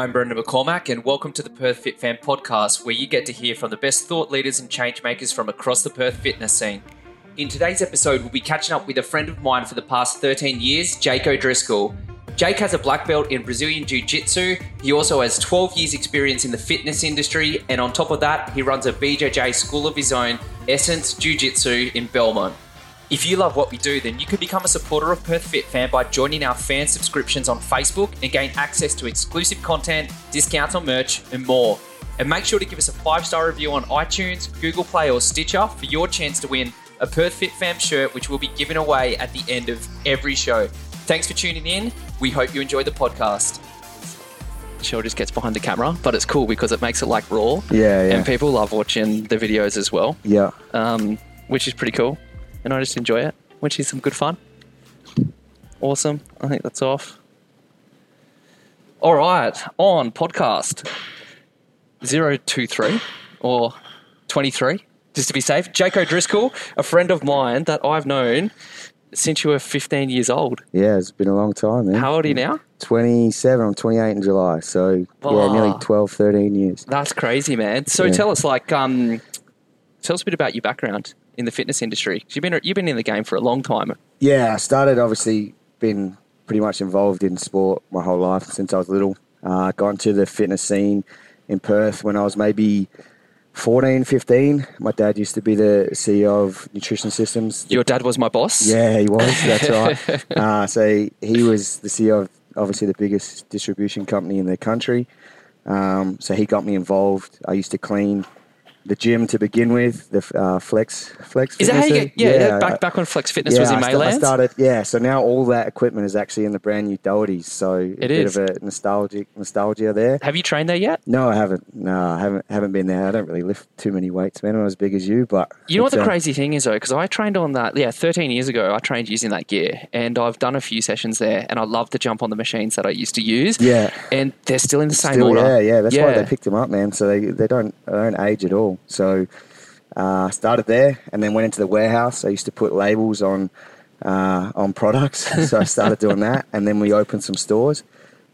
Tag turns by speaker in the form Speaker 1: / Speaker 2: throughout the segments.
Speaker 1: I'm Brendan McCormack, and welcome to the Perth Fit Fam podcast, where you get to hear from the best thought leaders and change makers from across the Perth fitness scene. In today's episode, we'll be catching up with a friend of mine for the past 13 years, Jake O'Driscoll. Jake has a black belt in Brazilian Jiu Jitsu. He also has 12 years' experience in the fitness industry, and on top of that, he runs a BJJ school of his own, Essence Jiu Jitsu in Belmont. If you love what we do, then you can become a supporter of Perth Fit Fam by joining our fan subscriptions on Facebook and gain access to exclusive content, discounts on merch, and more. And make sure to give us a five star review on iTunes, Google Play, or Stitcher for your chance to win a Perth Fit Fam shirt, which will be given away at the end of every show. Thanks for tuning in. We hope you enjoy the podcast. Show just gets behind the camera, but it's cool because it makes it like raw.
Speaker 2: Yeah, yeah.
Speaker 1: And people love watching the videos as well,
Speaker 2: Yeah.
Speaker 1: um, which is pretty cool. And I just enjoy it, which is some good fun. Awesome. I think that's off. All right, on podcast 023 or 23, just to be safe. Jake O'Driscoll, a friend of mine that I've known since you were 15 years old.
Speaker 2: Yeah, it's been a long time, man.
Speaker 1: How old are you now?
Speaker 2: 27. I'm 28 in July. So,
Speaker 1: Oh.
Speaker 2: yeah, nearly 12, 13 years.
Speaker 1: That's crazy, man. So
Speaker 2: Yeah.
Speaker 1: tell us, like, um, tell us a bit about your background in the fitness industry? You've been you've been in the game for a long time.
Speaker 2: Yeah, I started obviously been pretty much involved in sport my whole life since I was little. Uh, got into the fitness scene in Perth when I was maybe 14, 15. My dad used to be the CEO of Nutrition Systems.
Speaker 1: Your dad was my boss.
Speaker 2: Yeah, he was. That's right. Uh, so he was the CEO of obviously the biggest distribution company in the country. Um, so he got me involved. I used to clean the gym to begin with, the uh, Flex Flex.
Speaker 1: Is that how you get? Yeah,
Speaker 2: I-
Speaker 1: back back when Flex Fitness was in
Speaker 2: I, I started. Yeah, so now all that equipment is actually in the brand new Doherty's. So a
Speaker 1: It
Speaker 2: bit
Speaker 1: is.
Speaker 2: of a nostalgic nostalgia there.
Speaker 1: Have you trained there yet?
Speaker 2: No, I haven't. No, I haven't. Haven't been there. I don't really lift too many weights, man. I'm as big as you, but
Speaker 1: You know what the
Speaker 2: uh,
Speaker 1: crazy thing is though, because I trained on that. Yeah, 13 years ago, I trained using that gear, and I've done a few sessions there, and I love to jump on the machines that I used to use.
Speaker 2: Yeah.
Speaker 1: and they're still in the same
Speaker 2: Still,
Speaker 1: order.
Speaker 2: yeah, yeah. That's why they picked them up, man. So they, they don't they don't age at all. So uh, started there, and then went into the warehouse. I used to put labels on uh, on products, so I started doing that, and then we opened some stores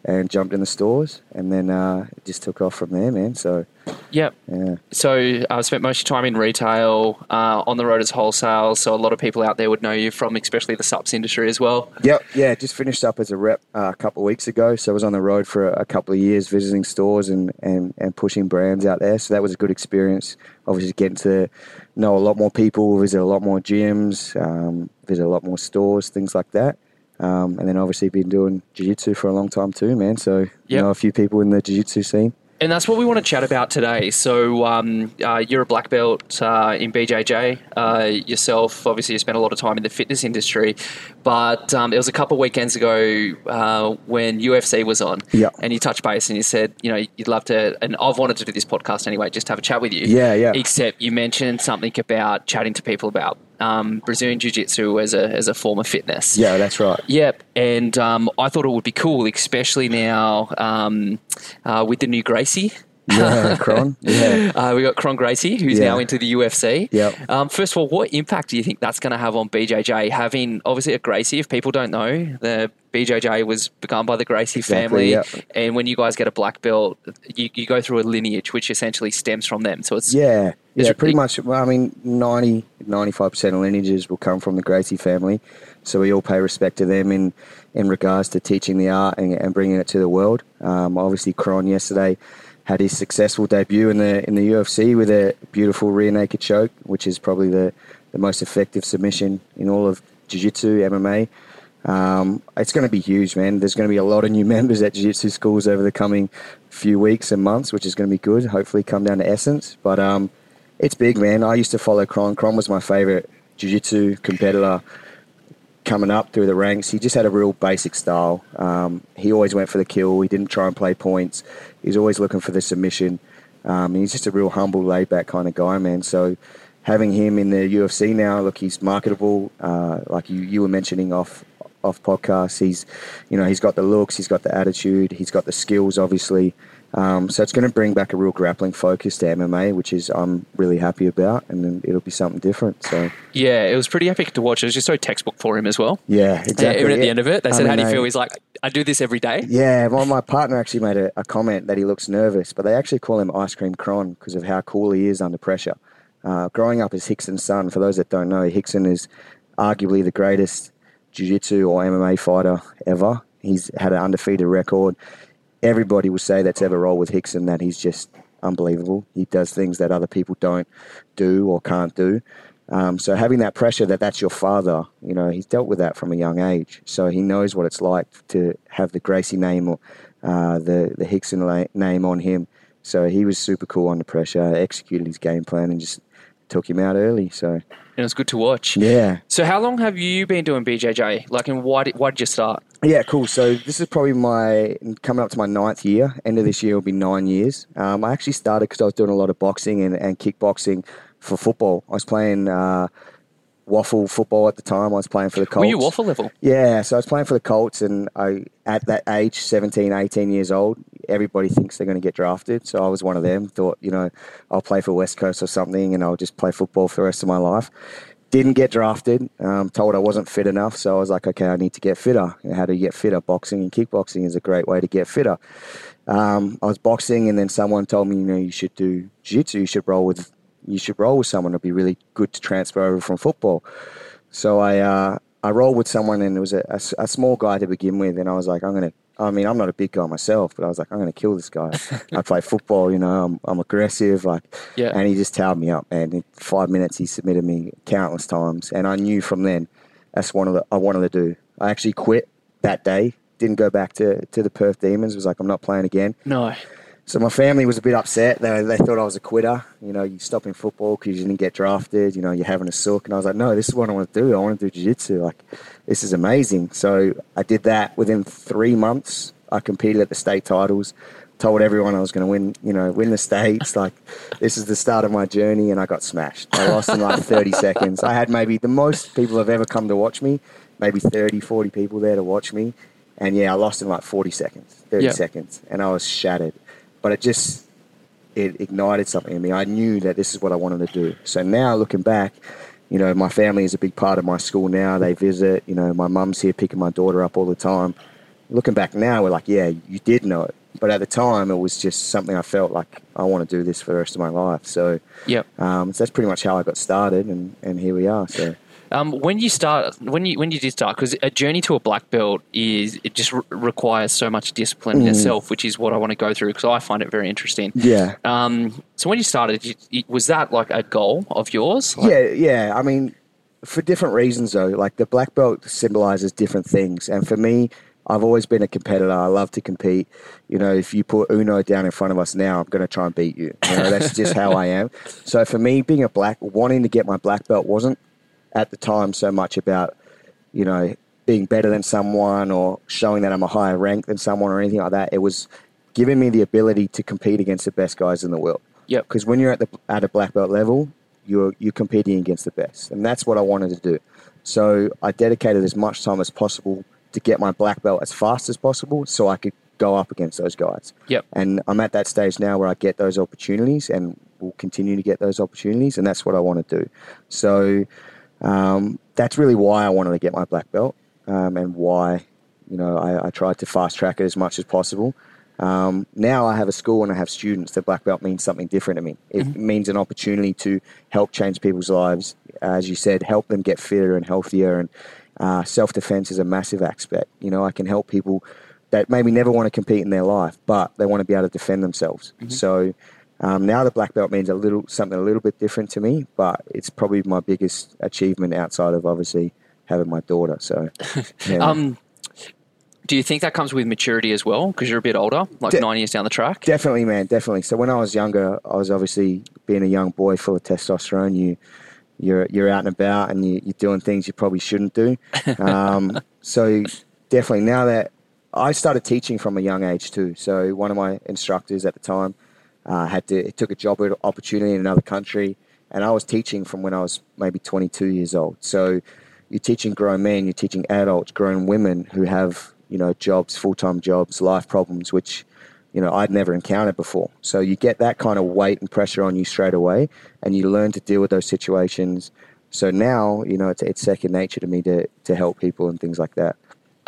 Speaker 2: and jumped in the stores, and then uh, it just took off from there, man. So
Speaker 1: Yep.
Speaker 2: yeah,
Speaker 1: So I've spent most of your time in retail, uh, on the road as wholesale. So a lot of people out there would know you from, especially the subs industry as well.
Speaker 2: yep, yeah. Just finished up as a rep uh, a couple of weeks ago, so I was on the road for a, a couple of years, visiting stores and, and and pushing brands out there. So that was a good experience. Obviously, getting to know a lot more people, visit a lot more gyms, um, visit a lot more stores, things like that. Um, and then obviously been doing jiu-jitsu for a long time too, man. So you know a few people in the jiu-jitsu scene.
Speaker 1: And that's what we want to chat about today. So, um, uh, you're a black belt uh, in BJJ. Uh, yourself, obviously, you spent a lot of time in the fitness industry. But um, it was a couple of weekends ago uh, when UFC was on.
Speaker 2: Yeah.
Speaker 1: And you touched base and you said, you know, you'd love to, and I've wanted to do this podcast anyway, just to have a chat with you.
Speaker 2: Yeah, yeah.
Speaker 1: Except you mentioned something about chatting to people about um, Brazilian Jiu Jitsu as a, as a form of fitness.
Speaker 2: Yeah, that's right.
Speaker 1: Yep, and um, I thought it would be cool, especially now um, uh, with the new Gracie.
Speaker 2: Yeah, Kron. Yeah.
Speaker 1: Uh, we got Kron Gracie, who's
Speaker 2: Yeah.
Speaker 1: now into the UFC.
Speaker 2: Yep.
Speaker 1: Um, first of all, what impact do you think that's going to have on BJJ? Having obviously a Gracie, if people don't know, the BJJ was begun by the Gracie
Speaker 2: Exactly,
Speaker 1: family,
Speaker 2: yep.
Speaker 1: and when you guys get a black belt, you, you go through a lineage which essentially stems from them. So it's
Speaker 2: Yeah,
Speaker 1: Is
Speaker 2: yeah,
Speaker 1: it-
Speaker 2: pretty much. Well, I mean, 90, 95% of lineages will come from the Gracie family. So we all pay respect to them in, in regards to teaching the art and, and bringing it to the world. Um, obviously, Kron yesterday had his successful debut in the in the UFC with a beautiful rear naked choke, which is probably the, the most effective submission in all of Jiu-Jitsu, MMA. Um, it's going to be huge, man. There's going to be a lot of new members at jiu-jitsu schools over the coming few weeks and months, which is going to be good. Hopefully, come down to Essence, but um, it's big, man. I used to follow Kron. Kron was my favorite jiu-jitsu competitor coming up through the ranks. He just had a real basic style. Um, he always went for the kill. He didn't try and play points. He's always looking for the submission. Um, he's just a real humble, laid-back kind of guy, man. So having him in the UFC now, look, he's marketable. Uh, like you, you were mentioning off off podcast, he's you know he's got the looks, he's got the attitude, he's got the skills, obviously. Um, so it's going to bring back a real grappling focus to MMA, which is I'm really happy about, and then it'll be something different. So
Speaker 1: yeah, it was pretty epic to watch. It was just so textbook for him as well.
Speaker 2: Yeah, exactly.
Speaker 1: Even at
Speaker 2: yeah.
Speaker 1: the end of it, they
Speaker 2: I
Speaker 1: said,
Speaker 2: mean,
Speaker 1: "How do you
Speaker 2: they-
Speaker 1: feel?" He's like, "I do this every day."
Speaker 2: Yeah, well, my partner actually made a, a comment that he looks nervous, but they actually call him Ice Cream Kron because of how cool he is under pressure. Uh, growing up as Rickson's son, for those that don't know, Rickson is arguably the greatest jiu-jitsu or MMA fighter ever. He's had an undefeated record. Everybody will say that's ever rolled with Rickson that he's just unbelievable. He does things that other people don't do or can't do. Um, so having that pressure that that's your father, you know, he's dealt with that from a young age. So he knows what it's like to have the Gracie name or uh, the the Rickson la- name on him. So he was super cool under pressure, executed his game plan, and just took him out early. So
Speaker 1: And it was good to watch.
Speaker 2: yeah,
Speaker 1: So, how long have you been doing BJJ? Like, and why did, why did you start?
Speaker 2: Yeah, cool. So this is probably my coming up to my ninth year. End of this year will be nine years. Um, I actually started because I was doing a lot of boxing and, and kickboxing for football. I was playing uh, WAFL football at the time. I was playing for the Colts.
Speaker 1: Were you WAFL level?
Speaker 2: Yeah, so I was playing for the Colts, and I at that age, 17, 18 years old, everybody thinks they're going to get drafted. So I was one of them. Thought, you know, I'll play for West Coast or something, and I'll just play football for the rest of my life. Didn't get drafted. Um, told I wasn't fit enough, so I was like, okay, I need to get fitter. How do you get fitter? Boxing and kickboxing is a great way to get fitter. Um, I was boxing, and then someone told me, you know, you should do jiu-jitsu. You should roll with, you should roll with someone. It'd be really good to transfer over from football. So I uh, I rolled with someone, and it was a small guy to begin with, and I was like, I'm gonna. I mean, I'm not a big guy myself, but I was like, I'm gonna kill this guy. I play football, you know. I'm, I'm aggressive, like,
Speaker 1: Yeah.
Speaker 2: and he just towed me up, man. In five minutes, he submitted me countless times, and I knew from then that's one of the I wanted to do. I actually quit that day. Didn't go back to, to the Perth Demons. Was like, I'm not playing again.
Speaker 1: No.
Speaker 2: So my family was a bit upset. They, they thought I was a quitter. You know, you stopping football because you didn't get drafted. You know, you're having a sook. And I was like, no, this is what I want to do. I want to do jiu-jitsu. Like, this is amazing. So I did that. Within three months, I competed at the state titles. Told everyone I was going to win, you know, win the states. Like, this is the start of my journey, and I got smashed. I lost in like 30 seconds. I had maybe the most people have ever come to watch me, maybe 30, 40 people there to watch me. And yeah, I lost in like 40 seconds, 30
Speaker 1: Yeah.
Speaker 2: seconds, and I was shattered. But it just it ignited something in me. I knew that this is what I wanted to do. So now looking back, you know, my family is a big part of my school now. They visit, you know, my mum's here picking my daughter up all the time. Looking back now, we're like, yeah, you did know it. But at the time, it was just something I felt like I want to do this for the rest of my life. So,
Speaker 1: Yep.
Speaker 2: um, so that's pretty much how I got started, and, and here we are. So,
Speaker 1: Um, when you start, when you when you did start, because a journey to a black belt is it just re- requires so much discipline in itself, which is what I want to go through because I find it very interesting.
Speaker 2: yeah.
Speaker 1: Um, so when you started, you, you- was that like a goal of yours? Like,
Speaker 2: yeah, yeah. I mean, for different reasons though. Like the black belt symbolizes different things, and for me, I've always been a competitor. I love to compete. You know, if you put Uno down in front of us now, I'm going to try and beat you. You know, that's just how I am. So for me, being a black, wanting to get my black belt wasn't at the time so much about, you know, being better than someone or showing that I'm a higher rank than someone or anything like that. It was giving me the ability to compete against the best guys in the world
Speaker 1: Yep.
Speaker 2: because when you're at the at a black belt level, you're you're competing against the best, and that's what I wanted to do. So I dedicated as much time as possible to get my black belt as fast as possible, so I could go up against those guys.
Speaker 1: Yep.
Speaker 2: And I'm at that stage now where I get those opportunities, and will continue to get those opportunities, and that's what I want to do. So um, that's really why I wanted to get my black belt, um, and why you know I, I tried to fast track it as much as possible. Um, now I have a school and I have students. The black belt means something different to me. It means an opportunity to help change people's lives. As you said, help them get fitter and healthier. And uh, self defense is a massive aspect. You know, I can help people that maybe never want to compete in their life, but they want to be able to defend themselves. So um, now the black belt means a little something a little bit different to me, but it's probably my biggest achievement outside of obviously having my daughter. So yeah.
Speaker 1: Um, do you think that comes with maturity as well? Because you're a bit older, like
Speaker 2: De-
Speaker 1: nine years down the track.
Speaker 2: Definitely, man, definitely. So when I was younger, I was obviously being a young boy full of testosterone. You, you're you're out and about, and you, you're doing things you probably shouldn't do. Um, so definitely, now that I started teaching from a young age too. So one of my instructors at the time uh, had to it took a job opportunity in another country, and I was teaching from when I was maybe 22 years old. So you're teaching grown men, you're teaching adults, grown women who have you know jobs, full time jobs, life problems, which you know I'd never encountered before. So you get that kind of weight and pressure on you straight away, and you learn to deal with those situations. So now you know it's, it's second nature to me to to help people and things like that.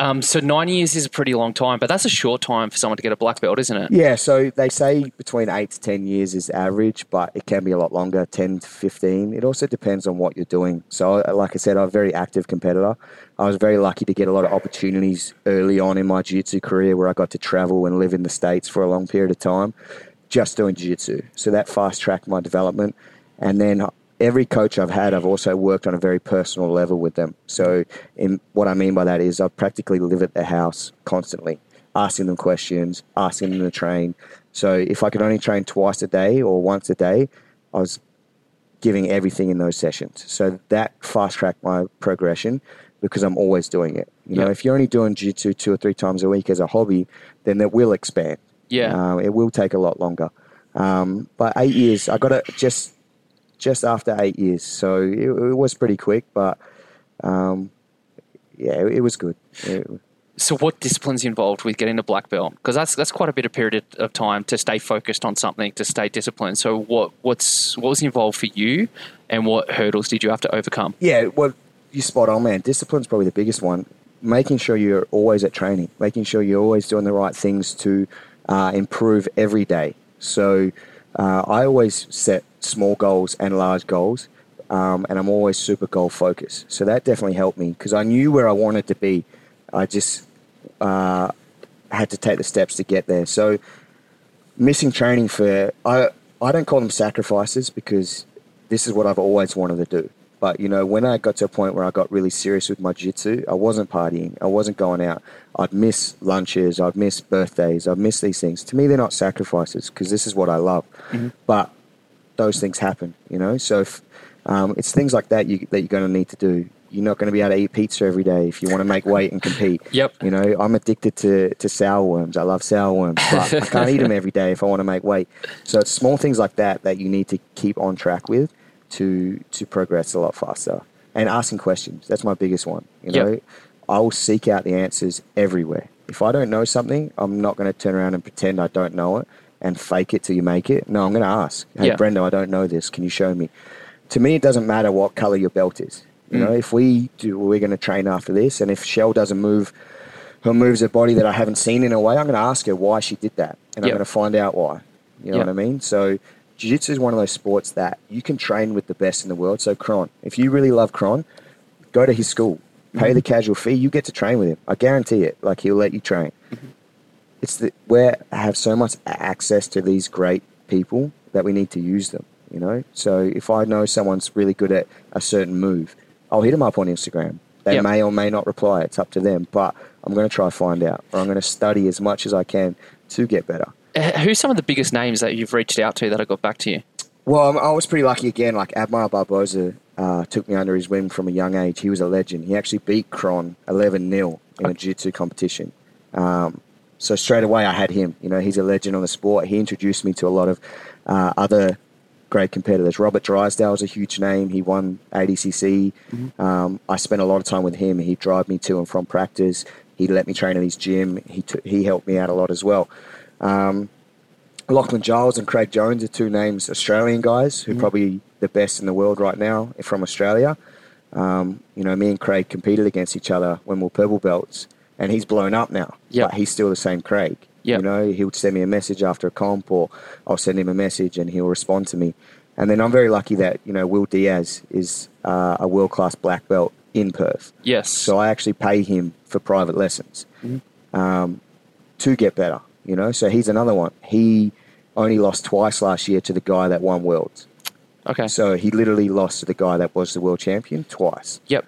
Speaker 1: Um, so nine years is a pretty long time, but that's a short time for someone to get a black belt, isn't it?
Speaker 2: Yeah, so they say between eight to ten years is average, but it can be a lot longer, ten to fifteen. It also depends on what you're doing. So, like I said, I'm a very active competitor. I was very lucky to get a lot of opportunities early on in my jiu-jitsu career, where I got to travel and live in the states for a long period of time, just doing jiu-jitsu. So that fast tracked my development, and then every coach I've had, I've also worked on a very personal level with them. So, in, what I mean by that is I practically live at their house constantly, asking them questions, asking them to train. So, if I could only train twice a day or once a day, I was giving everything in those sessions. So that fast tracked my progression because I'm always doing it. You know,
Speaker 1: Yep.
Speaker 2: if you're only doing jiu-jitsu two or three times a week as a hobby, then that will expand.
Speaker 1: Yeah.
Speaker 2: Um, it will take a lot longer. Um, but eight years, I got it just just after eight years, so it, it was pretty quick. But um, yeah, it, it was good. It-
Speaker 1: So what disciplines involved with getting a black belt? Because that's that's quite a bit of period of time to stay focused on something, to stay disciplined. So what what's what was involved for you, and what hurdles did you have to overcome?
Speaker 2: yeah, well, you spot on, man. Discipline's probably the biggest one. Making sure you're always at training, making sure you're always doing the right things to uh, improve every day. So uh, I always set small goals and large goals, um, and I'm always super goal focused. So that definitely helped me because I knew where I wanted to be. I just uh, had to take the steps to get there. So missing training for I I don't call them sacrifices because this is what I've always wanted to do. But you know, when I got to a point where I got really serious with my jiu-jitsu, I wasn't partying, I wasn't going out. I'd miss lunches, I'd miss birthdays, I'd miss these things. To me, they're not sacrifices because this is what I love. But those things happen, you know. So if, um, it's things like that you, that you're going to need to do. You're not going to be able to eat pizza every day if you want to make weight and compete.
Speaker 1: Yep.
Speaker 2: You know, I'm addicted to, to sour worms. I love sour worms, but I can't eat them every day if I want to make weight. So it's small things like that that you need to keep on track with to to progress a lot faster. And asking questions. That's my biggest one. You
Speaker 1: Yep.
Speaker 2: know, I will seek out the answers everywhere. If I don't know something, I'm not going to turn around and pretend I don't know it and fake it till you make it. No, I'm going to ask. Hey,
Speaker 1: Yeah.
Speaker 2: Brendo, I don't know this. Can you show me? To me, it doesn't matter what color your belt is. You
Speaker 1: Mm.
Speaker 2: know, if we do, we're going to train after this, and if Shell doesn't move, her moves her body that I haven't seen in a way, I'm going to ask her why she did that, and
Speaker 1: Yep.
Speaker 2: I'm going to find out why. You know
Speaker 1: Yep.
Speaker 2: what I mean? So, jiu-jitsu is one of those sports that you can train with the best in the world. So, Kron, if you really love Kron, go to his school, pay
Speaker 1: Mm-hmm.
Speaker 2: the casual fee, you get to train with him. I guarantee it. Like he'll let you train.
Speaker 1: Mm-hmm.
Speaker 2: It's the we have so much access to these great people that we need to use them. You know, so if I know someone's really good at a certain move, I'll hit them up on Instagram. They
Speaker 1: Yep.
Speaker 2: may or may not reply. It's up to them. But I'm going to try to find out, or I'm going to study as much as I can to get better.
Speaker 1: Uh, Who's some of the biggest names that you've reached out to that have got back to you?
Speaker 2: Well, I'm- was pretty lucky again. Like Admiral Barboza uh, took me under his wing from a young age. He was a legend. He actually beat Kron 11 0 in a jiu-jitsu competition. Um, so straight away, I had him. You know, he's a legend on the sport. He introduced me to a lot of uh, other great competitors. Robert Drysdale is a huge name. He won ADCC. Um, I spent a lot of time with him. He'd drive me to and from practice. He'd let me train at his gym. He took he helped me out a lot as well. Um, Lachlan Giles and Craig Jones are two names, Australian guys who are probably the best in the world right now from Australia. Um, you know, me and Craig competed against each other when we were purple belts, and he's blown up now.
Speaker 1: Yep.
Speaker 2: But he's still the same Craig.
Speaker 1: Yep.
Speaker 2: You know, he would send me a message after a comp, or I'll send him a message and he'll respond to me. And then I'm very lucky that, you know, Will Diaz is uh, a world class black belt in Perth.
Speaker 1: Yes.
Speaker 2: So I actually pay him for private lessons um, to get better. You know, so he's another one. He only lost twice last year to the guy that won worlds.
Speaker 1: okay.
Speaker 2: So he literally lost to the guy that was the world champion twice.
Speaker 1: Yep.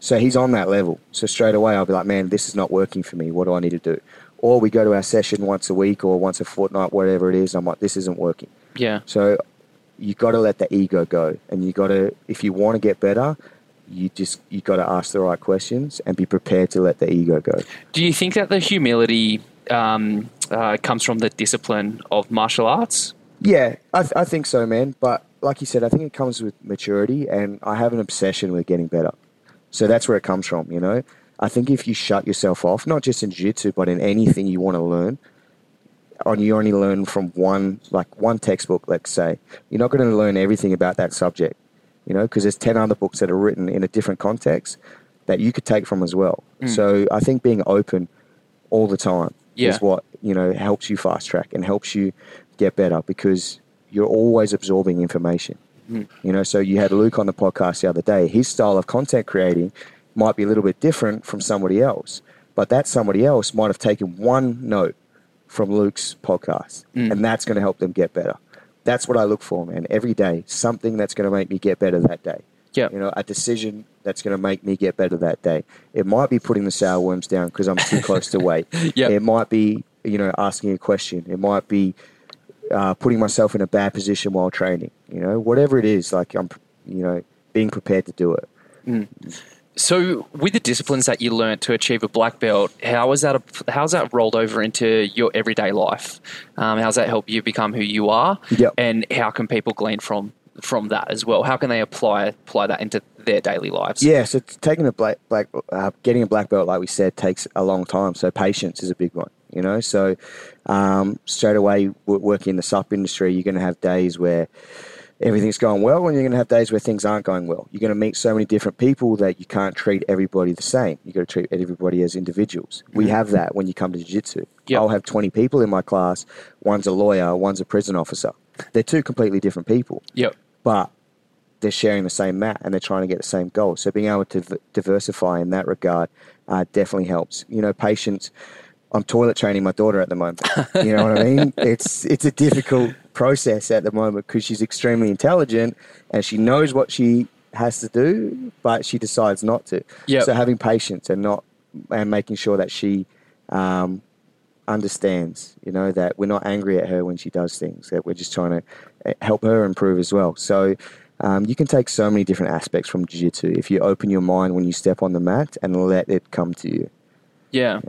Speaker 2: So he's on that level. So straight away, I'll be like, man, this is not working for me. What do I need to do? Or we go to our session once a week or once a fortnight, whatever it is. I'm like, this isn't working.
Speaker 1: Yeah.
Speaker 2: So you got to let the ego go, and you got to, if you want to get better, you just you got to ask the right questions and be prepared to let the ego go.
Speaker 1: Do you think that the humility um, uh, comes from the discipline of martial arts?
Speaker 2: Yeah, I, th- I think so, man. But like you said, I think it comes with maturity, and I have an obsession with getting better. So that's where it comes from, you know. I think if you shut yourself off, not just in jiu-jitsu, but in anything you want to learn, on you only learn from one like one textbook. Let's say you're not going to learn everything about that subject, you know, because there's ten other books that are written in a different context that you could take from as well.
Speaker 1: Mm.
Speaker 2: So I think being open all the time
Speaker 1: Yeah.
Speaker 2: is what you know helps you fast track and helps you get better because you're always absorbing information.
Speaker 1: Mm.
Speaker 2: You know, so you had Luke on the podcast the other day. His style of content creating might be a little bit different from somebody else, but that somebody else might have taken one note from Luke's podcast,
Speaker 1: Mm.
Speaker 2: and that's going to help them get better. That's what I look for, man. Every day, something that's going to make me get better that day.
Speaker 1: Yeah.
Speaker 2: You know, a decision that's going to make me get better that day. It might be putting the sour worms down because I'm too close to weight.
Speaker 1: Yeah.
Speaker 2: It might be, you know, asking a question. It might be uh, putting myself in a bad position while training. You know, whatever it is, like I'm, you know, being prepared to do it.
Speaker 1: So, with the disciplines that you learnt to achieve a black belt, how is that? A, how's that rolled over into your everyday life? Um, how's that help you become who you are?
Speaker 2: Yep.
Speaker 1: And how can people glean from from that as well? How can they apply apply that into their daily lives?
Speaker 2: Yeah, so taking a black black uh, getting a black belt, like we said, takes a long time. So patience is a big one. You know, so um, straight away working in the sup industry, you're going to have days where everything's going well, and you're going to have days where things aren't going well. You're going to meet so many different people that you can't treat everybody the same. You got to treat everybody as individuals. We have that when you come to jiu-jitsu.
Speaker 1: Yep.
Speaker 2: I'll have 20 people in my class. One's a lawyer, one's a prison officer. They're two completely different people
Speaker 1: Yep.
Speaker 2: But they're sharing the same mat and they're trying to get the same goal. So being able to v- diversify in that regard uh, definitely helps. You know, patience. I'm toilet training my daughter at the moment. You know what I mean? It's it's a difficult process at the moment because she's extremely intelligent and she knows what she has to do, but she decides not to.
Speaker 1: Yep.
Speaker 2: So having patience and not and making sure that she um, understands, you know, that we're not angry at her when she does things, that we're just trying to help her improve as well. So um, you can take so many different aspects from jiu-jitsu if you open your mind when you step on the mat and let it come to you.
Speaker 1: Yeah.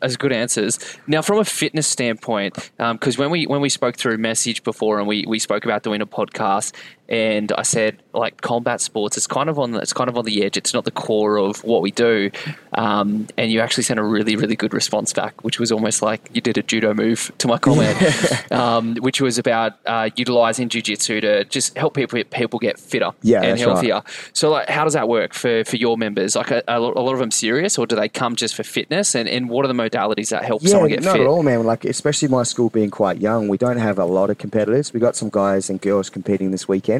Speaker 1: As good answers. Now, from a fitness standpoint, because when we when we spoke through message before and we, we spoke about doing a podcast, and I said like combat sports, it's kind of on the, it's kind of on the edge. It's not the core of what we do. Um, and you actually sent a really really good response back, which was almost like you did a judo move to my comment, um, which was about uh, utilizing jujitsu to just help people people get fitter
Speaker 2: Yeah,
Speaker 1: and
Speaker 2: that's right.
Speaker 1: healthier. So, like, how does that work for, for your members? Like, a, a lot of them serious, or do they come just for fitness? And, and what are the modalities that help
Speaker 2: Yeah,
Speaker 1: someone get
Speaker 2: not
Speaker 1: fit?
Speaker 2: at all, man. Like, especially my school being quite young, we don't have a lot of competitors. We got some guys and girls competing this weekend,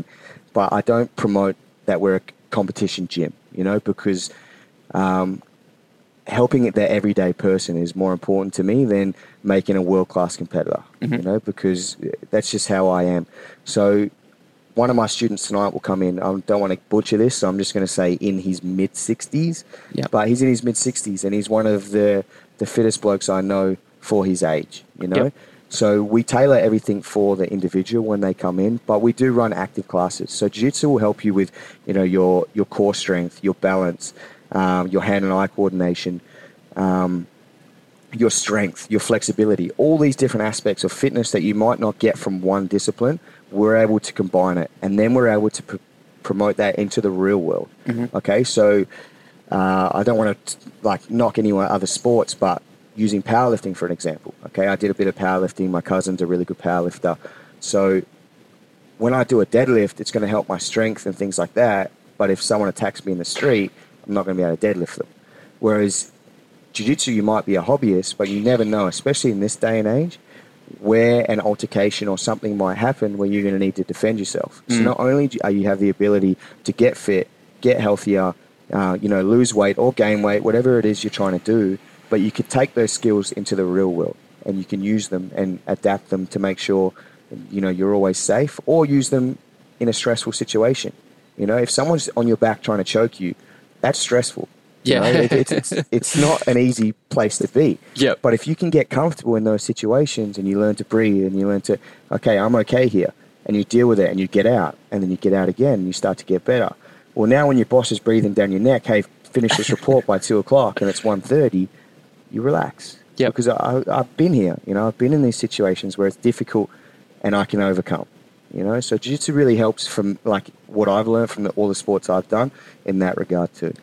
Speaker 2: but I don't promote that we're a competition gym, you know, because um, helping the everyday person is more important to me than making a world class competitor,
Speaker 1: Mm-hmm.
Speaker 2: you know, because that's just how I am. So, one of my students tonight will come in. I don't want to butcher this, so I'm just going to say in his mid 60s.
Speaker 1: Yeah.
Speaker 2: But he's in his mid 60s and he's one of the, the fittest blokes I know for his age, you know?
Speaker 1: Yep.
Speaker 2: So we tailor everything for the individual when they come in, but we do run active classes. So jiu-jitsu will help you with, you know, your, your core strength, your balance, um, your hand and eye coordination, um, your strength, your flexibility, all these different aspects of fitness that you might not get from one discipline, we're able to combine it. And then we're able to pr- promote that into the real world. Okay, so uh, I don't want to like knock any other sports, but using powerlifting for an example. Okay, I did a bit of powerlifting. My cousin's a really good powerlifter. So when I do a deadlift, it's going to help my strength and things like that. But if someone attacks me in the street, I'm not going to be able to deadlift them. Whereas jiu-jitsu, you might be a hobbyist, but you never know, especially in this day and age, where an altercation or something might happen where you're going to need to defend yourself. So not only do- you have the ability to get fit, get healthier, uh, you know, lose weight or gain weight, whatever it is you're trying to do, but you could take those skills into the real world and you can use them and adapt them to make sure, you know, you're always safe or use them in a stressful situation. You know, if someone's on your back trying to choke you, that's stressful. You
Speaker 1: Yeah.
Speaker 2: know, it- it's, it's, it's not an easy place to be.
Speaker 1: Yep.
Speaker 2: But if you can get comfortable in those situations and you learn to breathe and you learn to, okay, I'm okay here, and you deal with it and you get out and then you get out again and you start to get better. Well, now when your boss is breathing down your neck, hey, finish this report by two o'clock and it's 1.30, you relax.
Speaker 1: Yeah.
Speaker 2: Because I, I've been here, you know, I've been in these situations where it's difficult and I can overcome. You know, so jiu-jitsu really helps from like what I've learned from the, all the sports I've done in that regard too.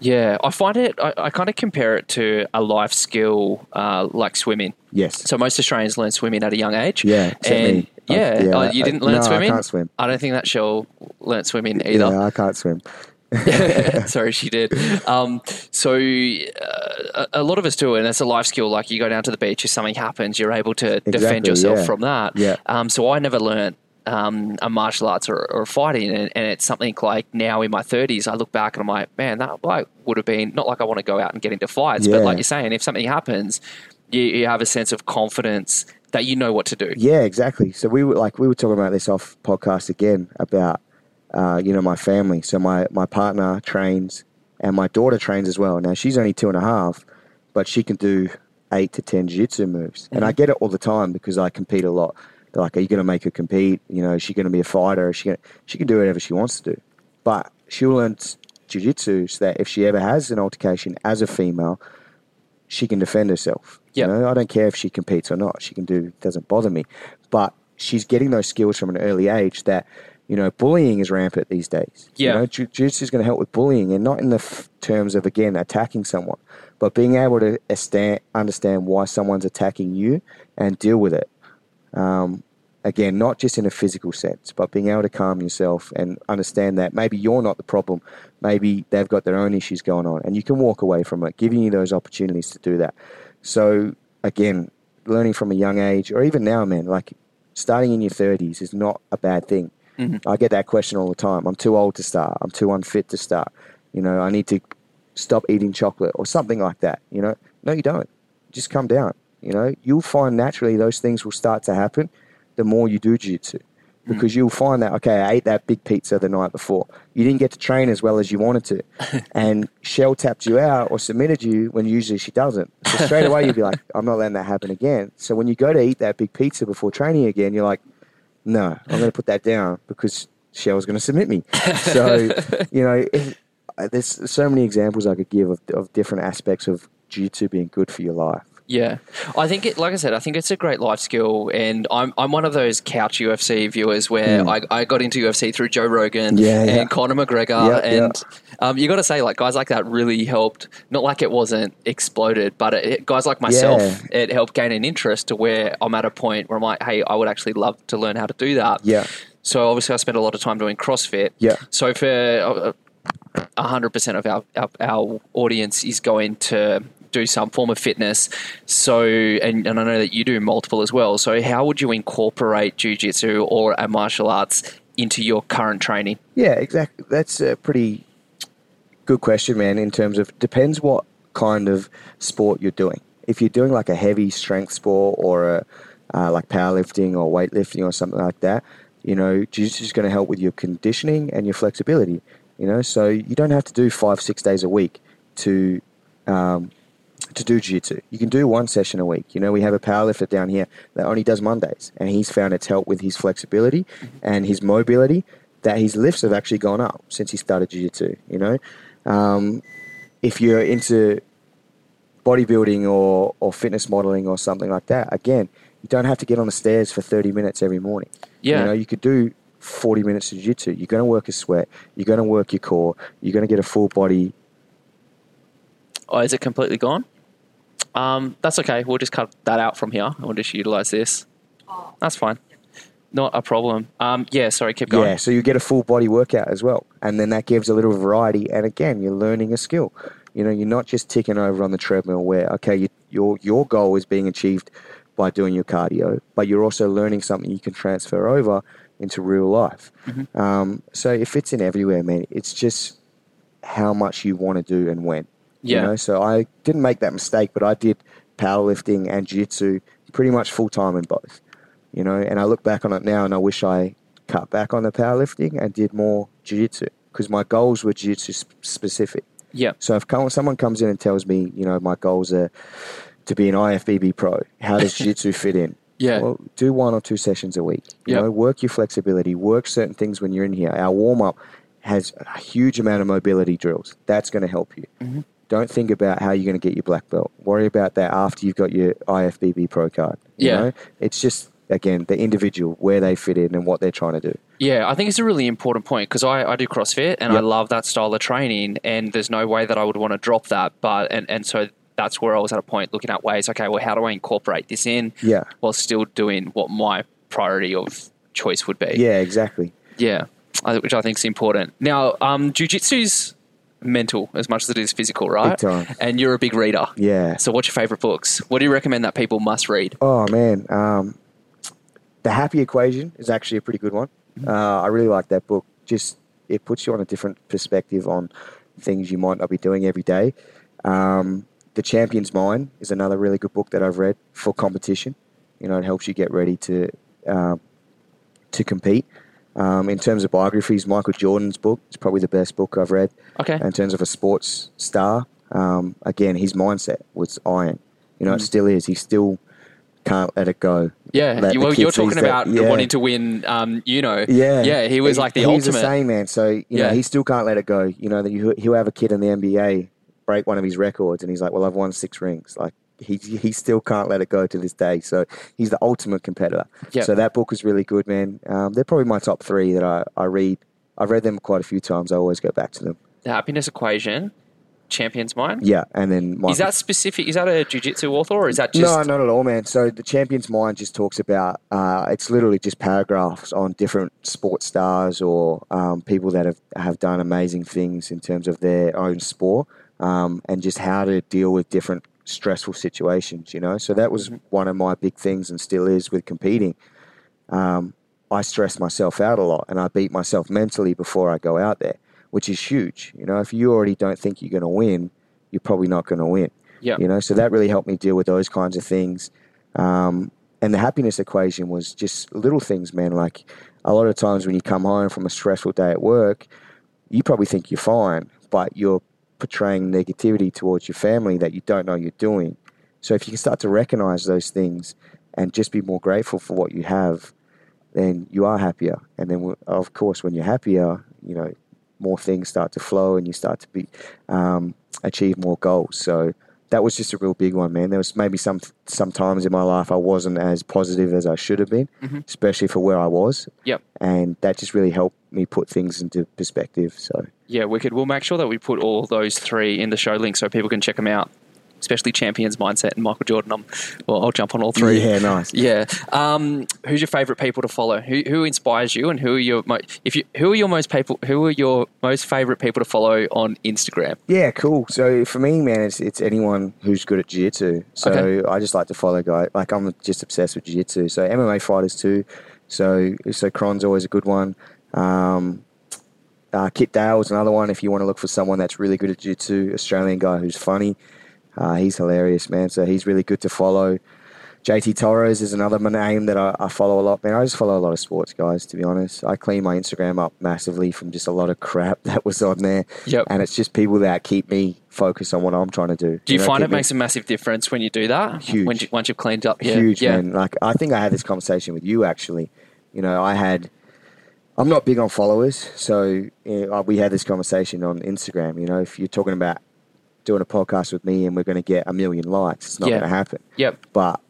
Speaker 1: Yeah, I find it. I, I kind of compare it to a life skill uh, like swimming.
Speaker 2: Yes.
Speaker 1: So most Australians learn swimming at a young age.
Speaker 2: Yeah,
Speaker 1: and
Speaker 2: me. I-
Speaker 1: yeah,
Speaker 2: yeah,
Speaker 1: oh,
Speaker 2: I-
Speaker 1: you didn't
Speaker 2: I-
Speaker 1: learn
Speaker 2: no, I
Speaker 1: swimming.
Speaker 2: can't swim.
Speaker 1: I don't think that Shell learnt swimming either.
Speaker 2: Yeah, I can't swim.
Speaker 1: Sorry, she did. Um, so uh, a lot of us do it, and it's a life skill. Like you go down to the beach, if something happens, you're able to defend yourself
Speaker 2: yeah.
Speaker 1: from that.
Speaker 2: Yeah.
Speaker 1: Um, so I never learnt um, a martial arts or, or fighting, and, and it's something like now in my 30s, I look back and I'm like, man, that like would have been not like I want to go out and get into fights, but like you're saying, if something happens, you, you have a sense of confidence that you know what to do.
Speaker 2: Yeah, exactly. So we were like we were talking about this off podcast again about uh, you know my family. So my my partner trains and my daughter trains as well. Now she's only two and a half, but she can do eight to ten jiu-jitsu moves, and I get it all the time because I compete a lot. They're like, "Are you going to make her compete? You know, is she going to be a fighter? Is she gonna, she can do whatever she wants to do, but she'll learn jiu-jitsu so that if she ever has an altercation as a female, she can defend herself.
Speaker 1: Yep.
Speaker 2: You know, I don't care if she competes or not. She can do. It doesn't bother me. But she's getting those skills from an early age. That you know, bullying is rampant these days.
Speaker 1: Yeah.
Speaker 2: You know, jiu- jiu-jitsu is going to help with bullying, and not in the f- terms of again attacking someone, but being able to understand why someone's attacking you and deal with it. Um, again, not just in a physical sense, but being able to calm yourself and understand that maybe you're not the problem. Maybe they've got their own issues going on, and you can walk away from it, giving you those opportunities to do that. So, again, learning from a young age, or even now, man, like starting in your 30s is not a bad thing. Mm-hmm. I get that question all the time. I'm too old to start. I'm too unfit to start. You know, I need to stop eating chocolate or something like that. You know, no, you don't. Just come down. You know, you'll find naturally those things will start to happen the more you do jiu-jitsu. Mm-hmm. Because you'll find that, okay, I ate that big pizza the night before. You didn't get to train as well as you wanted to. and Shell tapped you out or submitted you when usually she doesn't. So straight away you'll be like, I'm not letting that happen again. So when you go to eat that big pizza before training again, you're like, no, I'm going to put that down because Shell's going to submit me. So, you know, uh, there's so many examples I could give of, of different aspects of jiu-jitsu being good for your life.
Speaker 1: Yeah, I think it. Like I said, I think it's a great life skill, and I'm I'm one of those couch UFC viewers where I, I got into UFC through Joe Rogan.
Speaker 2: Yeah,
Speaker 1: and
Speaker 2: yeah.
Speaker 1: Conor McGregor, and um, you got to say like guys like that really helped. Not like it wasn't exploded, but it, guys like myself,
Speaker 2: Yeah.
Speaker 1: it helped gain an interest to where I'm at a point where I'm like, hey, I would actually love to learn how to do that.
Speaker 2: Yeah.
Speaker 1: So obviously, I spent a lot of time doing CrossFit.
Speaker 2: Yeah.
Speaker 1: So for uh, hundred percent of our, our our audience is going to do some form of fitness. So, and, and I know that you do multiple as well. So, how would you incorporate jujitsu or a martial arts into your current training?
Speaker 2: Yeah, exactly. That's a pretty good question, man. In terms of depends what kind of sport you're doing. If you're doing like a heavy strength sport or a uh, like powerlifting or weightlifting or something like that, you know, jiu-jitsu is going to help with your conditioning and your flexibility. You know, so you don't have to do five, six days a week to um, to do jiu-jitsu. You can do one session a week. You know, we have a powerlifter down here that only does Mondays, and he's found it's helped with his flexibility and his mobility. That his lifts have actually gone up since he started jiu-jitsu. You know, um, if you're into bodybuilding or, or fitness modeling or something like that, again, you don't have to get on the stairs for 30 minutes every morning.
Speaker 1: Yeah.
Speaker 2: You know, you could do 40 minutes of jiu-jitsu. You're going to work a sweat. You're going to work your core. You're going to get a full body.
Speaker 1: Oh, is it completely gone? Um, that's okay. We'll just cut that out from here. We'll just utilize this. That's fine. Not a problem. Um, yeah. Sorry. Keep going.
Speaker 2: Yeah, so you get a full body workout as well. And then that gives a little variety. And again, you're learning a skill. You know, you're not just ticking over on the treadmill where, okay, you, your, your goal is being achieved by doing your cardio, but you're also learning something you can transfer over into real life.
Speaker 1: Mm-hmm.
Speaker 2: Um, so it fits in everywhere, man. It's just how much you want to do and when.
Speaker 1: Yeah.
Speaker 2: You know, so I didn't make that mistake, but I did powerlifting and jiu-jitsu pretty much full time in both. You know, and I look back on it now and I wish I cut back on the powerlifting and did more jiu-jitsu because my goals were jiu-jitsu sp- specific.
Speaker 1: Yeah.
Speaker 2: So if someone comes in and tells me, you know, my goals are to be an IFBB pro, how does jiu-jitsu fit in?
Speaker 1: Yeah.
Speaker 2: Well, do one or two sessions a week. You
Speaker 1: Yep.
Speaker 2: know, work your flexibility, work certain things when you're in here. Our warm up has a huge amount of mobility drills. That's going to help you.
Speaker 1: Mm-hmm.
Speaker 2: Don't think about how you're going to get your black belt. Worry about that after you've got your IFBB pro card. You
Speaker 1: Yeah.
Speaker 2: know? It's just again the individual where they fit in and what they're trying to do.
Speaker 1: Yeah, I think it's a really important point because I, I do CrossFit and I love that style of training, and there's no way that I would want to drop that. But and and so that's where I was at a point looking at ways. Okay, well, how do I incorporate this in
Speaker 2: Yeah,
Speaker 1: while still doing what my priority of choice would be?
Speaker 2: yeah, exactly.
Speaker 1: Yeah, which I think is important. Now, um, jujitsu's mental as much as it is physical, right? And you're a big reader.
Speaker 2: Yeah.
Speaker 1: So, what's your favorite books? What do you recommend that people must read?
Speaker 2: Oh man, um, the Happy Equation is actually a pretty good one. Uh, I really like that book. Just it puts you on a different perspective on things you might not be doing every day. Um, the Champion's Mind is another really good book that I've read for competition. You know, it helps you get ready to um, to compete. Um, in terms of biographies, Michael Jordan's book is probably the best book I've read
Speaker 1: Okay.
Speaker 2: in terms of a sports star. Um, again, his mindset was iron. You know, it
Speaker 1: Mm.
Speaker 2: still is. He still can't let it go.
Speaker 1: Yeah,
Speaker 2: Let
Speaker 1: well, you're talking
Speaker 2: that-
Speaker 1: about
Speaker 2: yeah.
Speaker 1: wanting to win. Um, you know,
Speaker 2: Yeah,
Speaker 1: yeah, he was
Speaker 2: He-
Speaker 1: like the
Speaker 2: he's
Speaker 1: ultimate.
Speaker 2: the same man. So you
Speaker 1: Yeah.
Speaker 2: know, he still can't let it go. You know, that you- he'll have a kid in the NBA break one of his records, and he's like, "Well, I've won six rings." Like he he still can't let it go to this day. So he's the ultimate competitor.
Speaker 1: Yeah.
Speaker 2: So that book is really good, man. Um, they're probably my top three that I, I read. I've read them quite a few times. I always go back to them.
Speaker 1: The Happiness Equation, Champion's Mind.
Speaker 2: Yeah, and then my
Speaker 1: Is that specific? Is that a jiu-jitsu author, or is that just?
Speaker 2: no, not at all, man. So the Champion's Mind just talks about. Uh, it's literally just paragraphs on different sports stars or um, people that have have done amazing things in terms of their own sport, um, and just how to deal with different stressful situations. You know, so that was one of my big things, and still is with competing. Um, I stress myself out a lot, and I beat myself mentally before I go out there, which is huge. You know, if you already don't think you're going to win, you're probably not going to win
Speaker 1: Yeah.
Speaker 2: you know so that really helped me deal with those kinds of things um, and the happiness equation was just little things man like a lot of times when you come home from a stressful day at work you probably think you're fine but you're portraying negativity towards your family that you don't know you're doing. So if you can start to recognize those things and just be more grateful for what you have then you are happier. And then of course when you're happier you know more things start to flow and you start to be um, achieve more goals. So that was just a real big one, man. There was maybe some some times in my life I wasn't as positive as I should have been,
Speaker 1: Mhm.
Speaker 2: especially for where I was.
Speaker 1: Yep.
Speaker 2: And that just really helped me put things into perspective. So
Speaker 1: Yeah, wicked. We'll make sure that we put all those three in the show link so people can check them out, especially Champions Mindset and Michael Jordan. I'm, well, I'll jump on all three.
Speaker 2: yeah, nice.
Speaker 1: Yeah. Um, who's your favorite people to follow? Who, who inspires you, and who are your mo- if you who are your most people who are your most favorite people to follow on Instagram?
Speaker 2: Yeah, cool. So for me, man, it's it's anyone who's good at jiu-jitsu. So
Speaker 1: Okay.
Speaker 2: I just like to follow guys. Like I'm just obsessed with jiu-jitsu. So MMA fighters too. So so Kron's always a good one. Um, uh, Kit Dale's another one. If you want to look for someone that's really good at jiu-jitsu, Australian guy who's funny. Uh, he's hilarious, man. So he's really good to follow. JT Torres is another name that I, I follow a lot. Man, I just follow a lot of sports guys, to be honest. I clean my Instagram up massively from just a lot of crap that was on there.
Speaker 1: Yep.
Speaker 2: And it's just people that keep me focused on what I'm trying to do.
Speaker 1: Do you,
Speaker 2: know,
Speaker 1: find it
Speaker 2: me-
Speaker 1: makes a massive difference when you do that?
Speaker 2: Huge.
Speaker 1: When you, once you've cleaned up, yeah,
Speaker 2: huge,
Speaker 1: yeah.
Speaker 2: man. Like I think I had this conversation with you actually. You know, I had. I'm not big on followers, so you know, we had this conversation on Instagram. You know, if you're talking about doing a podcast with me and we're going to get a million likes, it's not
Speaker 1: Yeah.
Speaker 2: going to happen.
Speaker 1: Yep.
Speaker 2: But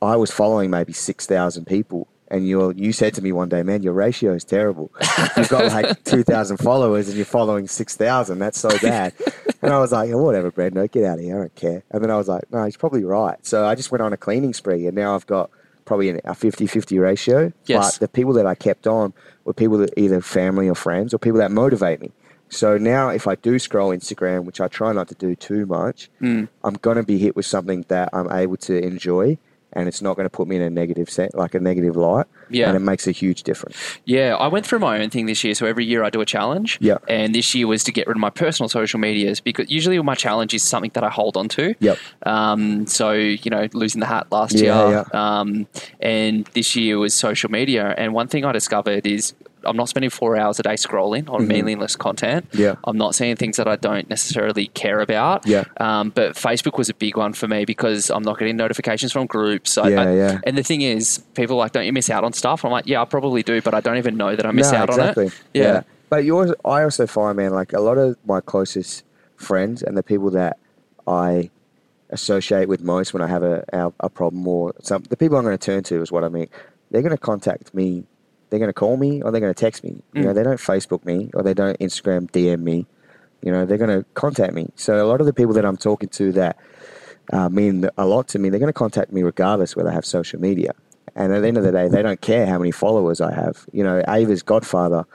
Speaker 2: I was following maybe six thousand people, and you you said to me one day, "Man, your ratio is terrible. You've got like two thousand followers, and you're following six thousand. That's so bad." and I was like, oh, "Whatever, Brando, get out of here. I don't care." And then I was like, "No, he's probably right." So I just went on a cleaning spree, and now I've got probably a 50-50 ratio.
Speaker 1: Yes.
Speaker 2: But the people that I kept on were people that either family or friends or people that motivate me. So now, if I do scroll Instagram, which I try not to do too much,
Speaker 1: Mm.
Speaker 2: I'm going to be hit with something that I'm able to enjoy, and it's not going to put me in a negative set, like a negative light.
Speaker 1: Yeah.
Speaker 2: and it makes a huge difference.
Speaker 1: Yeah, I went through my own thing this year. So every year I do a challenge.
Speaker 2: Yeah.
Speaker 1: And this year was to get rid of my personal social medias because usually my challenge is something that I hold on to.
Speaker 2: Yep.
Speaker 1: Um, so, you know, losing the hat last
Speaker 2: Yeah,
Speaker 1: year. Um, and this year was social media. And one thing I discovered is I'm not spending four hours a day scrolling on meaningless content.
Speaker 2: Mm-hmm. Yeah.
Speaker 1: I'm not seeing things that I don't necessarily care about.
Speaker 2: Yeah.
Speaker 1: Um, but Facebook was a big one for me because I'm not getting notifications from groups. I,
Speaker 2: Yeah,
Speaker 1: I-
Speaker 2: yeah.
Speaker 1: And the thing is, people are like, don't you miss out on stuff? I'm like, yeah, I probably do, but I don't even know that I miss
Speaker 2: no,
Speaker 1: out
Speaker 2: exactly.
Speaker 1: on it. Yeah.
Speaker 2: But you I also find, man, like a lot of my closest friends and the people that I associate with most when I have a a, a problem or some the people I'm going to turn to is what I mean. They're going to contact me. They're going to call me or they're going to text me. You
Speaker 1: Mm.
Speaker 2: know, they don't Facebook me or they don't Instagram DM me. You know, they're going to contact me. So a lot of the people that I'm talking to that uh, mean a lot to me, they're going to contact me regardless whether I have social media. And at the end of the day, they don't care how many followers I have. You know, Ava's godfather,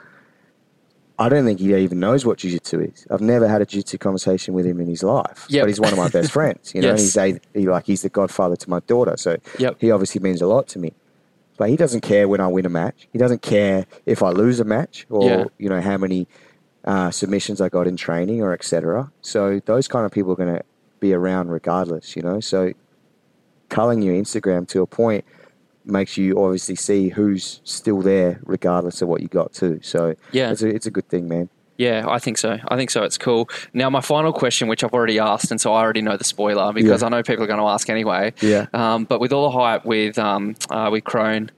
Speaker 2: I don't think he even knows what jiu-jitsu is. I've never had a jiu-jitsu conversation with him in his life.
Speaker 1: Yep.
Speaker 2: But he's one of my best friends. You know,
Speaker 1: Yes.
Speaker 2: he's a, he, like he's the godfather to my daughter. So
Speaker 1: Yep.
Speaker 2: he obviously means a lot to me. But he doesn't care when I win a match. He doesn't care if I lose a match or
Speaker 1: Yeah.
Speaker 2: you know how many uh, submissions I got in training or etc. So those kind of people are going to be around regardless. You know, so culling your Instagram to a point makes you obviously see who's still there regardless of what you got too. So
Speaker 1: Yeah.
Speaker 2: it's a it's a good thing, man.
Speaker 1: Yeah, I think so. I think so. It's cool. Now, my final question, which I've already asked, and so I already know the spoiler because
Speaker 2: Yeah.
Speaker 1: I know people are going to ask anyway.
Speaker 2: Yeah.
Speaker 1: Um, but with all the hype with um, uh, with Kron,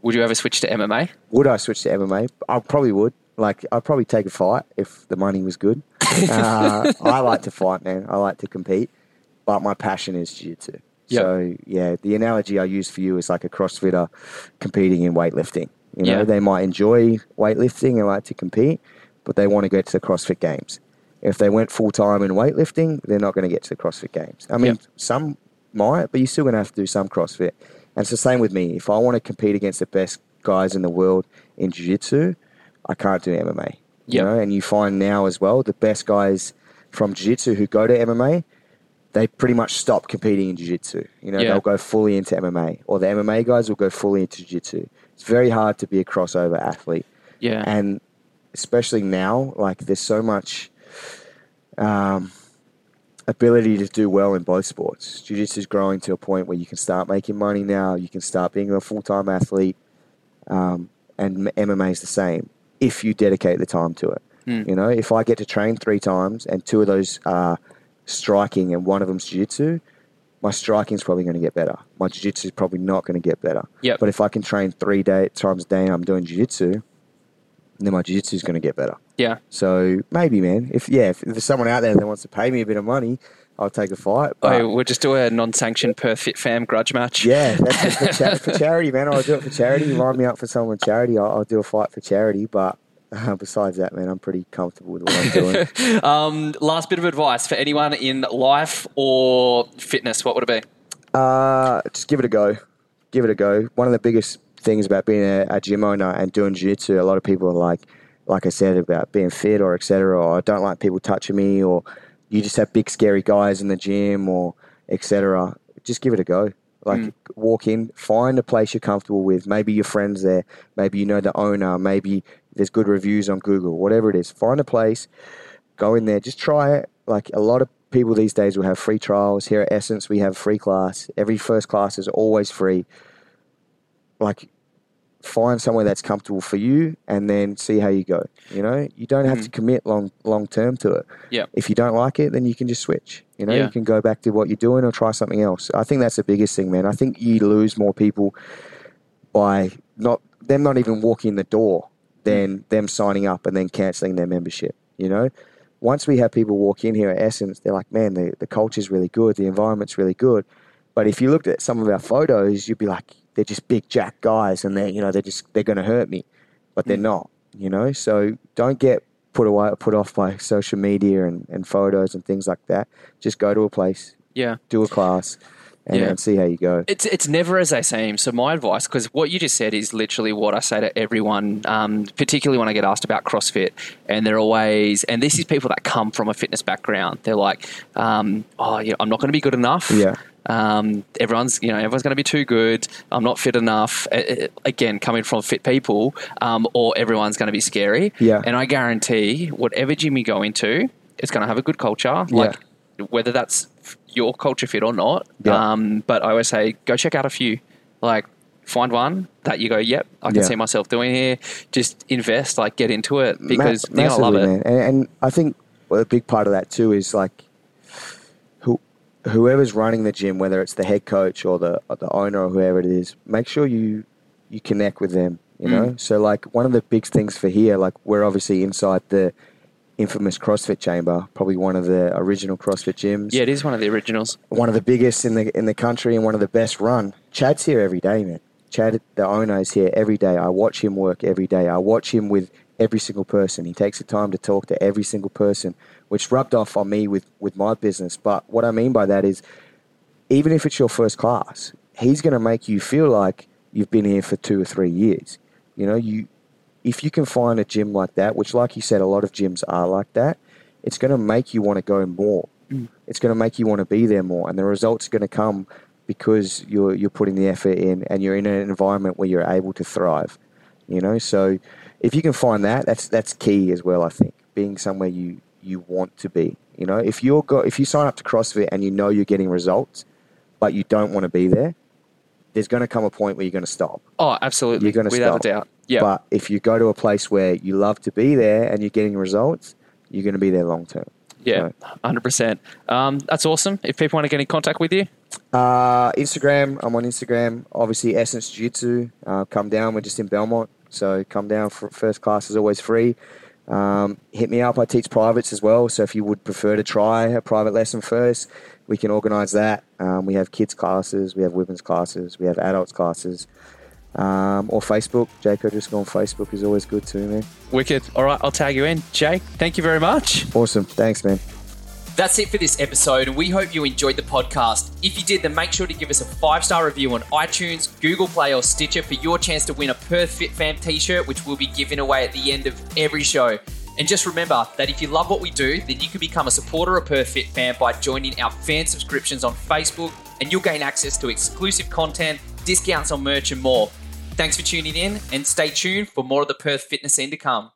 Speaker 1: would you ever switch to MMA?
Speaker 2: Would I switch to MMA? I probably would. Like, I'd probably take a fight if the money was good. uh, I like to fight, man. I like to compete, but my passion is jiu-jitsu.
Speaker 1: Yep.
Speaker 2: So, yeah, the analogy I use for you is like a CrossFitter competing in weightlifting. You know,
Speaker 1: Yeah.
Speaker 2: they might enjoy weightlifting and like to compete, but they want to get to the CrossFit Games. If they went full time in weightlifting, they're not going to get to the CrossFit Games. I mean,
Speaker 1: Yep.
Speaker 2: some might, but you're still going to have to do some CrossFit. And it's the same with me. If I want to compete against the best guys in the world in jiu-jitsu, I can't do MMA. You know, and you find now as well the best guys from jiu-jitsu who go to MMA, they pretty much stop competing in jiu-jitsu. You know,
Speaker 1: Yeah.
Speaker 2: they'll go fully into MMA, or the MMA guys will go fully into jiu-jitsu. It's very hard to be a crossover athlete,
Speaker 1: Yeah.
Speaker 2: and especially now, like there's so much um, ability to do well in both sports. Jiu-jitsu is growing to a point where you can start making money now. You can start being a full-time athlete, um, and MMA is the same if you dedicate the time to it.
Speaker 1: Mm.
Speaker 2: You know, if I get to train three times and two of those are striking and one of them's jiu-jitsu, my striking is probably going to get better. My jiu-jitsu is probably not going to get better.
Speaker 1: Yep.
Speaker 2: But if I can train three day, times a day and I'm doing jiu-jitsu, then my jiu-jitsu is going to get better.
Speaker 1: yeah.
Speaker 2: So maybe, man. If yeah, if there's someone out there that wants to pay me a bit of money, I'll take a fight. But
Speaker 1: Oh, we'll just do a non-sanctioned Perth fit fam grudge match.
Speaker 2: yeah, that's for, cha- for charity, man. I'll do it for charity. You line me up for someone charity, I'll, I'll do a fight for charity. But uh, besides that, man, I'm pretty comfortable with what I'm doing.
Speaker 1: um, last bit of advice for anyone in life or fitness, what would it be?
Speaker 2: Uh, just give it a go. Give it a go. One of the biggest things about being a, a gym owner and doing jiu-jitsu, a lot of people are like, like I said, about being fit or etc. Or I don't like people touching me, or you just have big scary guys in the gym, or etc. Just give it a go. Like mm. walk in, find a place you're comfortable with. Maybe your friends there. Maybe you know the owner. Maybe there's good reviews on Google. Whatever it is, find a place. Go in there. Just try it. Like a lot of people these days will have free trials. Here at Essence, we have free class. Every first class is always free. Like find somewhere that's comfortable for you and then see how you go. You know, you don't have to mm-hmm. commit long long term to it.
Speaker 1: Yep.
Speaker 2: If you don't like it, then you can just switch. You know,
Speaker 1: Yeah.
Speaker 2: you can go back to what you're doing or try something else. I think that's the biggest thing, man. I think you lose more people by not them not even walking the door than mm. them signing up and then cancelling their membership. You know, once we have people walk in here at Essence, they're like, man, the the culture's really good, the environment's really good. But if you looked at some of our photos, you'd be like, they're just big jack guys, and they're you know they're just they're going to hurt me, but they're not. You know, so don't get put away put off by social media and, and photos and things like that. Just go to a place,
Speaker 1: Yeah.
Speaker 2: do a class, and,
Speaker 1: Yeah.
Speaker 2: and see how you go.
Speaker 1: It's it's never as they seem. So my advice, because what you just said is literally what I say to everyone, um, particularly when I get asked about CrossFit, and they're always, and this is people that come from a fitness background. They're like, um, oh, yeah, I'm not going to be good enough.
Speaker 2: Yeah.
Speaker 1: Um, everyone's, you know, everyone's going to be too good. I'm not fit enough. Uh, Again, coming from fit people, um, or everyone's going to be scary.
Speaker 2: Yeah.
Speaker 1: And I guarantee, whatever gym you go into, it's going to have a good culture. Like whether that's your culture fit or not.
Speaker 2: Yeah.
Speaker 1: Um, but I always say, go check out a few. Like, find one that you go, yep, I can
Speaker 2: Yeah.
Speaker 1: see myself doing here. Just invest, like, get into it
Speaker 2: Ma-
Speaker 1: because you're gonna love it.
Speaker 2: And, and I think a big part of that too is like whoever's running the gym, whether it's the head coach or the or the owner or whoever it is, make sure you you connect with them. You know,
Speaker 1: Mm.
Speaker 2: so like one of the big things for here, like we're obviously inside the infamous CrossFit chamber, probably one of the original CrossFit gyms.
Speaker 1: Yeah, it is one of the originals.
Speaker 2: One of the biggest in the in the country and one of the best run. Chad's here every day, man. Chad, the owner, is here every day. I watch him work every day. I watch him with every single person. He takes the time to talk to every single person, which rubbed off on me with, with my business. But what I mean by that is, even if it's your first class, he's going to make you feel like you've been here for two or three years. You know, you if you can find a gym like that, which, like you said, a lot of gyms are like that, it's going to make you want to go more. Mm. It's going to make you want to be there more, and the results are going to come because you're you're putting the effort in, and you're in an environment where you're able to thrive. You know, so if you can find that, that's that's key as well. I think being somewhere you you want to be. You know, if you're go, if you sign up to CrossFit and you know you're getting results, but you don't want to be there, there's going to come a point where you're going to stop.
Speaker 1: Oh, absolutely.
Speaker 2: You're going to
Speaker 1: Without
Speaker 2: stop.
Speaker 1: a doubt. Yeah.
Speaker 2: But if you go to a place where you love to be there and you're getting results, you're going to be there long term.
Speaker 1: Yeah, hundred so. percent. Um, that's awesome. If people want to get in contact with you,
Speaker 2: uh, Instagram. I'm on Instagram. Obviously, Essence Jiu Jitsu. Uh, come down. We're just in Belmont, so come down. For first class is always free. Um, hit me up. I teach privates as well. So if you would prefer to try a private lesson first, we can organise that. Um, we have kids classes, we have women's classes, we have adults classes. Um, or Facebook, Jake O'Driscoll on Facebook is always good too, man.
Speaker 1: Wicked. All right, I'll tag you in. Jake, thank you very much.
Speaker 2: Awesome. Thanks, man.
Speaker 1: That's it for this episode, and we hope you enjoyed the podcast. If you did, then make sure to give us a five star review on iTunes, Google Play, or Stitcher for your chance to win a Perth Fit Fam t shirt, which we'll be giving away at the end of every show. And just remember that if you love what we do, then you can become a supporter of Perth Fit Fam by joining our fan subscriptions on Facebook, and you'll gain access to exclusive content, discounts on merch, and more. Thanks for tuning in, and stay tuned for more of the Perth fitness scene to come.